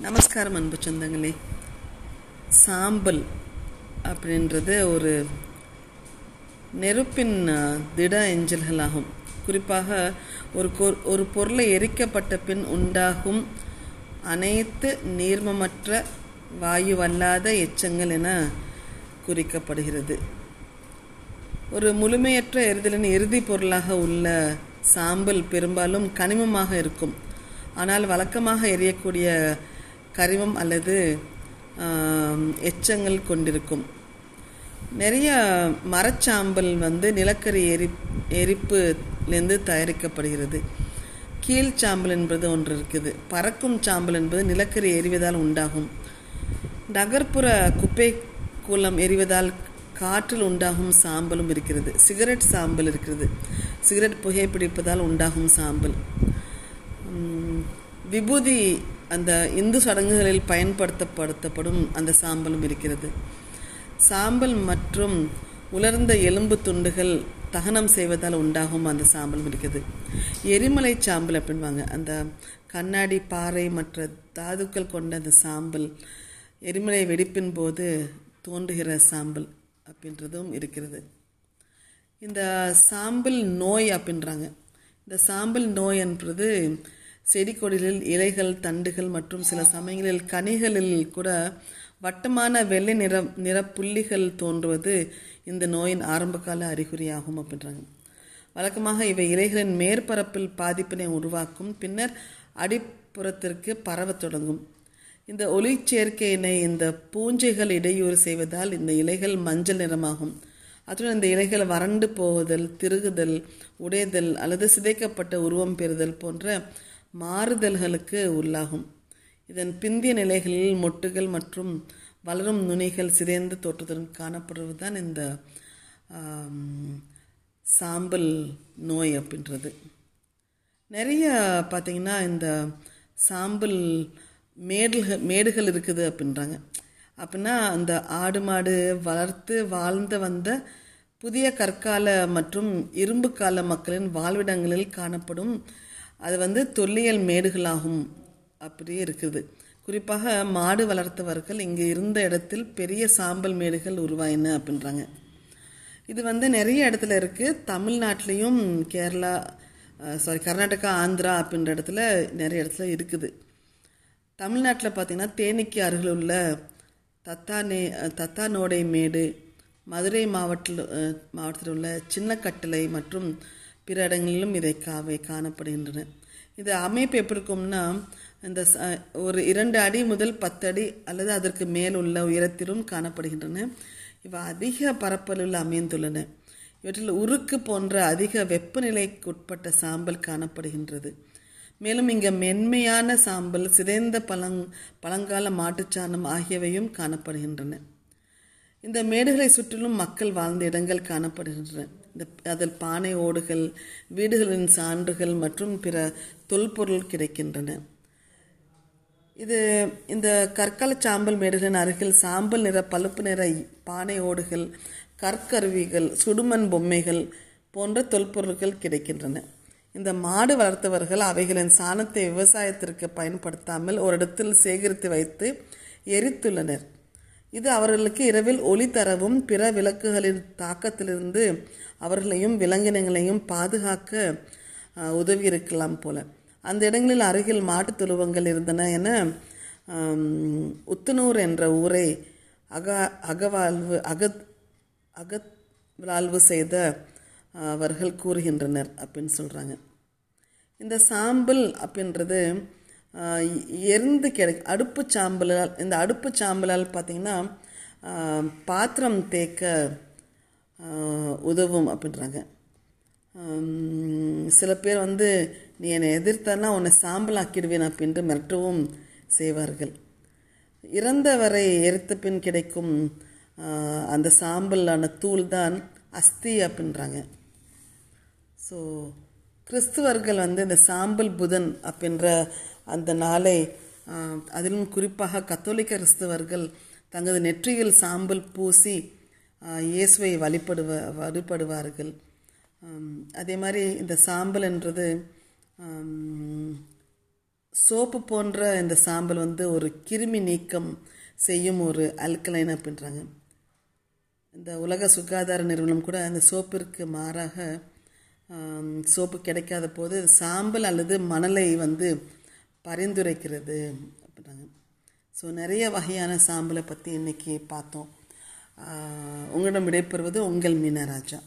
நமஸ்காரம் அன்பு சொந்தங்களே. சாம்பல் அப்படின்றது ஒரு நெருப்பின் திட எஞ்சல்களாகும். குறிப்பாக ஒரு கொ- ஒரு பொருளை எரிக்கப்பட்ட பின் உண்டாகும் அனைத்து நீர்மமற்ற வாயுவல்லாத எச்சங்கள் என குறிக்கப்படுகிறது. ஒரு முழுமையற்ற எரிதலின் இறுதி பொருளாக உள்ள சாம்பல் பெரும்பாலும் கனிமமாக இருக்கும். ஆனால் வழக்கமாக எரியக்கூடிய கரிமம் அல்லது எச்சங்கள் கொண்டிருக்கும். நிறைய மரச்சாம்பல் வந்து நிலக்கரி எரி எரிப்புலேருந்து தயாரிக்கப்படுகிறது. கீழ் சாம்பல் என்பது ஒன்று இருக்குது. பறக்கும் சாம்பல் என்பது நிலக்கரி எரிவதால் உண்டாகும். நகர்ப்புற குப்பை கூலம் எரிவதால் காற்றில் உண்டாகும் சாம்பலும் இருக்கிறது. சிகரெட் சாம்பல் இருக்கிறது. சிகரெட் புகைப்பிடிப்பதால் உண்டாகும் சாம்பல். விபூதி அந்த இந்து சடங்குகளில் பயன்படுத்தப்படுத்தப்படும் அந்த சாம்பலும் இருக்கிறது. சாம்பல் மற்றும் உலர்ந்த எலும்பு துண்டுகள் தகனம் செய்வதால் உண்டாகும் அந்த சாம்பலும் இருக்குது. எரிமலை சாம்பல் அப்படின்வாங்க. அந்த கண்ணாடி பாறை மற்ற தாதுக்கள் கொண்ட அந்த சாம்பல் எரிமலை வெடிப்பின் போது தோன்றுகிற சாம்பல் அப்படின்றதும் இருக்கிறது. இந்த சாம்பல் நோய் அப்படின்றாங்க. இந்த சாம்பல் நோய் என்பது செடி கொடிகளில் இலைகள் தண்டுகள் மற்றும் சில சமயங்களில் கனிகளில் கூட வட்டமான வெள்ளை நிற நிற புள்ளிகள் தோன்றுவது இந்த நோயின் ஆரம்பகால அறிகுறியாகும் அப்படின்றாங்க. வழக்கமாக இவை இலைகளின் மேற்பரப்பில் பாதிப்பினை உருவாக்கும் பின்னர் அடிப்புறத்திற்கு பரவத் தொடங்கும். இந்த ஒளிச்சேர்க்கையினை இந்த பூஞ்சைகள் இடையூறு செய்வதால் இந்த இலைகள் மஞ்சள் நிறமாகும். அத்துடன் இந்த இலைகள் வறண்டு போகுதல் திருகுதல் உடைதல் அல்லது சிதைக்கப்பட்ட உருவம் பெறுதல் போன்ற மாறுதல்களுக்கு உள்ளாகும். இதன் பிந்திய நிலைகளில் மொட்டுகள் மற்றும் வளரும் நுனிகள் சிதைந்து தோற்றத்துடன் காணப்படுவதுதான் இந்த சாம்பல் நோய் அப்படின்றது. நிறைய பார்த்தீங்கன்னா இந்த சாம்பல் மேடுகள் மேடுகள் இருக்குது அப்படின்றாங்க. அப்படின்னா அந்த ஆடு மாடு வளர்த்து வாழ்ந்து வந்த புதிய கற்கால மற்றும் இரும்பு கால மக்களின் வாழ்விடங்களில் காணப்படும் அது வந்து தொல்லியல் மேடுகளாகும். அப்படியே இருக்குது. குறிப்பாக மாடு வளர்த்தவர்கள் இங்கே இருந்த இடத்தில் பெரிய சாம்பல் மேடுகள் உருவாயின அப்படின்றாங்க. இது வந்து நிறைய இடத்துல இருக்குது தமிழ்நாட்டிலையும் கேரளா சாரி கர்நாடகா ஆந்திரா அப்படின்ற இடத்துல நிறைய இடத்துல இருக்குது. தமிழ்நாட்டில் பார்த்தீங்கன்னா தேனிக்கு அருகில் உள்ள தத்தானே தத்தானோடை மேடு மதுரை மாவட்டத்தில் மாவட்டத்தில் உள்ள சின்னக்கட்டளை மற்றும் பிற இடங்களிலும் இதை காவை காணப்படுகின்றன. இது அமைப்பு எப்படி இருக்கும்னா இந்த ஒரு இரண்டு அடி முதல் பத்து அடி அல்லது அதற்கு மேல் உள்ள உயரத்திலும் காணப்படுகின்றன. இவை அதிக பரப்பளவில் அமைந்துள்ளன. இவற்றில் உருக்கு போன்ற அதிக வெப்பநிலைக்கு உட்பட்ட சாம்பல் காணப்படுகின்றது. மேலும் இங்கே மென்மையான சாம்பல் சிதைந்த பழங் பழங்கால மாட்டுச்சாணம் ஆகியவையும் காணப்படுகின்றன. இந்த மேடுகளை சுற்றிலும் மக்கள் வாழ்ந்த இடங்கள் காணப்படுகின்றன. அதில் பானை ஓடுகள் வீடுகளின் சான்றுகள் மற்றும் பிற தொல்பொருள் கிடைக்கின்றன. இது இந்த கற்கள சாம்பல் மேடுகளின் அருகில் சாம்பல் நிற பழுப்பு நிற பானை ஓடுகள் கற்கருவிகள் சுடுமண் பொம்மைகள் போன்ற தொல்பொருட்கள் கிடைக்கின்றன. இந்த மாடு வளர்த்தவர்கள் அவைகளின் சாணத்தை விவசாயத்திற்கு பயன்படுத்தாமல் ஒரு இடத்தில் சேகரித்து வைத்து எரித்துள்ளனர். இது அவர்களுக்கு இரவில் ஒளி தரவும் பிற விளக்குகளின் தாக்கத்திலிருந்து அவர்களையும் விலங்கினங்களையும் பாதுகாக்க உதவி இருக்கலாம் போல. அந்த இடங்களில் அருகில் மாட்டுத் தொழுவங்கள் இருந்தன என உத்தனூர் என்ற ஊரை அக அகவாழ்வு அகத் அகவாழ்வு செய்த அவர்கள் கூறுகின்றனர் அப்படின்னு சொல்கிறாங்க இந்த சாம்பல் அப்படின்றது எரிந்து கிடை அடுப்பு சாம்பலால் இந்த அடுப்பு சாம்பலால் பார்த்தீங்கன்னா பாத்திரம் தேக்க உதவும் அப்படின்றாங்க. சில பேர் வந்து நீ என்னை எதிர்த்தனா உன்னை சாம்பல் ஆக்கிடுவேன் அப்படின்ட்டு மிரட்டவும் செய்வார்கள். இறந்தவரை எரித்த பின் கிடைக்கும் அந்த சாம்பலான தூள் தான் அஸ்தி அப்படின்றாங்க. ஸோ கிறிஸ்துவர்கள் வந்து இந்த சாம்பல் புதன் அப்படின்ற அந்த நாளை அதிலும் குறிப்பாக கத்தோலிக்க கிறிஸ்தவர்கள் தங்களது நெற்றியில் சாம்பல் பூசி இயேசுவை வழிபடுவ வழிபடுவார்கள். அதே மாதிரி இந்த சாம்பல் என்றது சோப்பு போன்ற இந்த சாம்பல் வந்து ஒரு கிருமி நீக்கம் செய்யும் ஒரு அல்கலைன் அப்படின்றாங்க. இந்த உலக சுகாதார நிறுவனம் கூட அந்த சோப்பிற்கு மாறாக சோப்பு கிடைக்காத போது சாம்பல் அல்லது மணலை வந்து பரிந்துரைக்கிறது அப்படின்றாங்க. ஸோ நிறைய வகையான சாம்பலை பற்றி இன்னைக்கு பார்த்தோம். உங்களிடம் விடைபெறுவது உங்கள் மீனராஜா.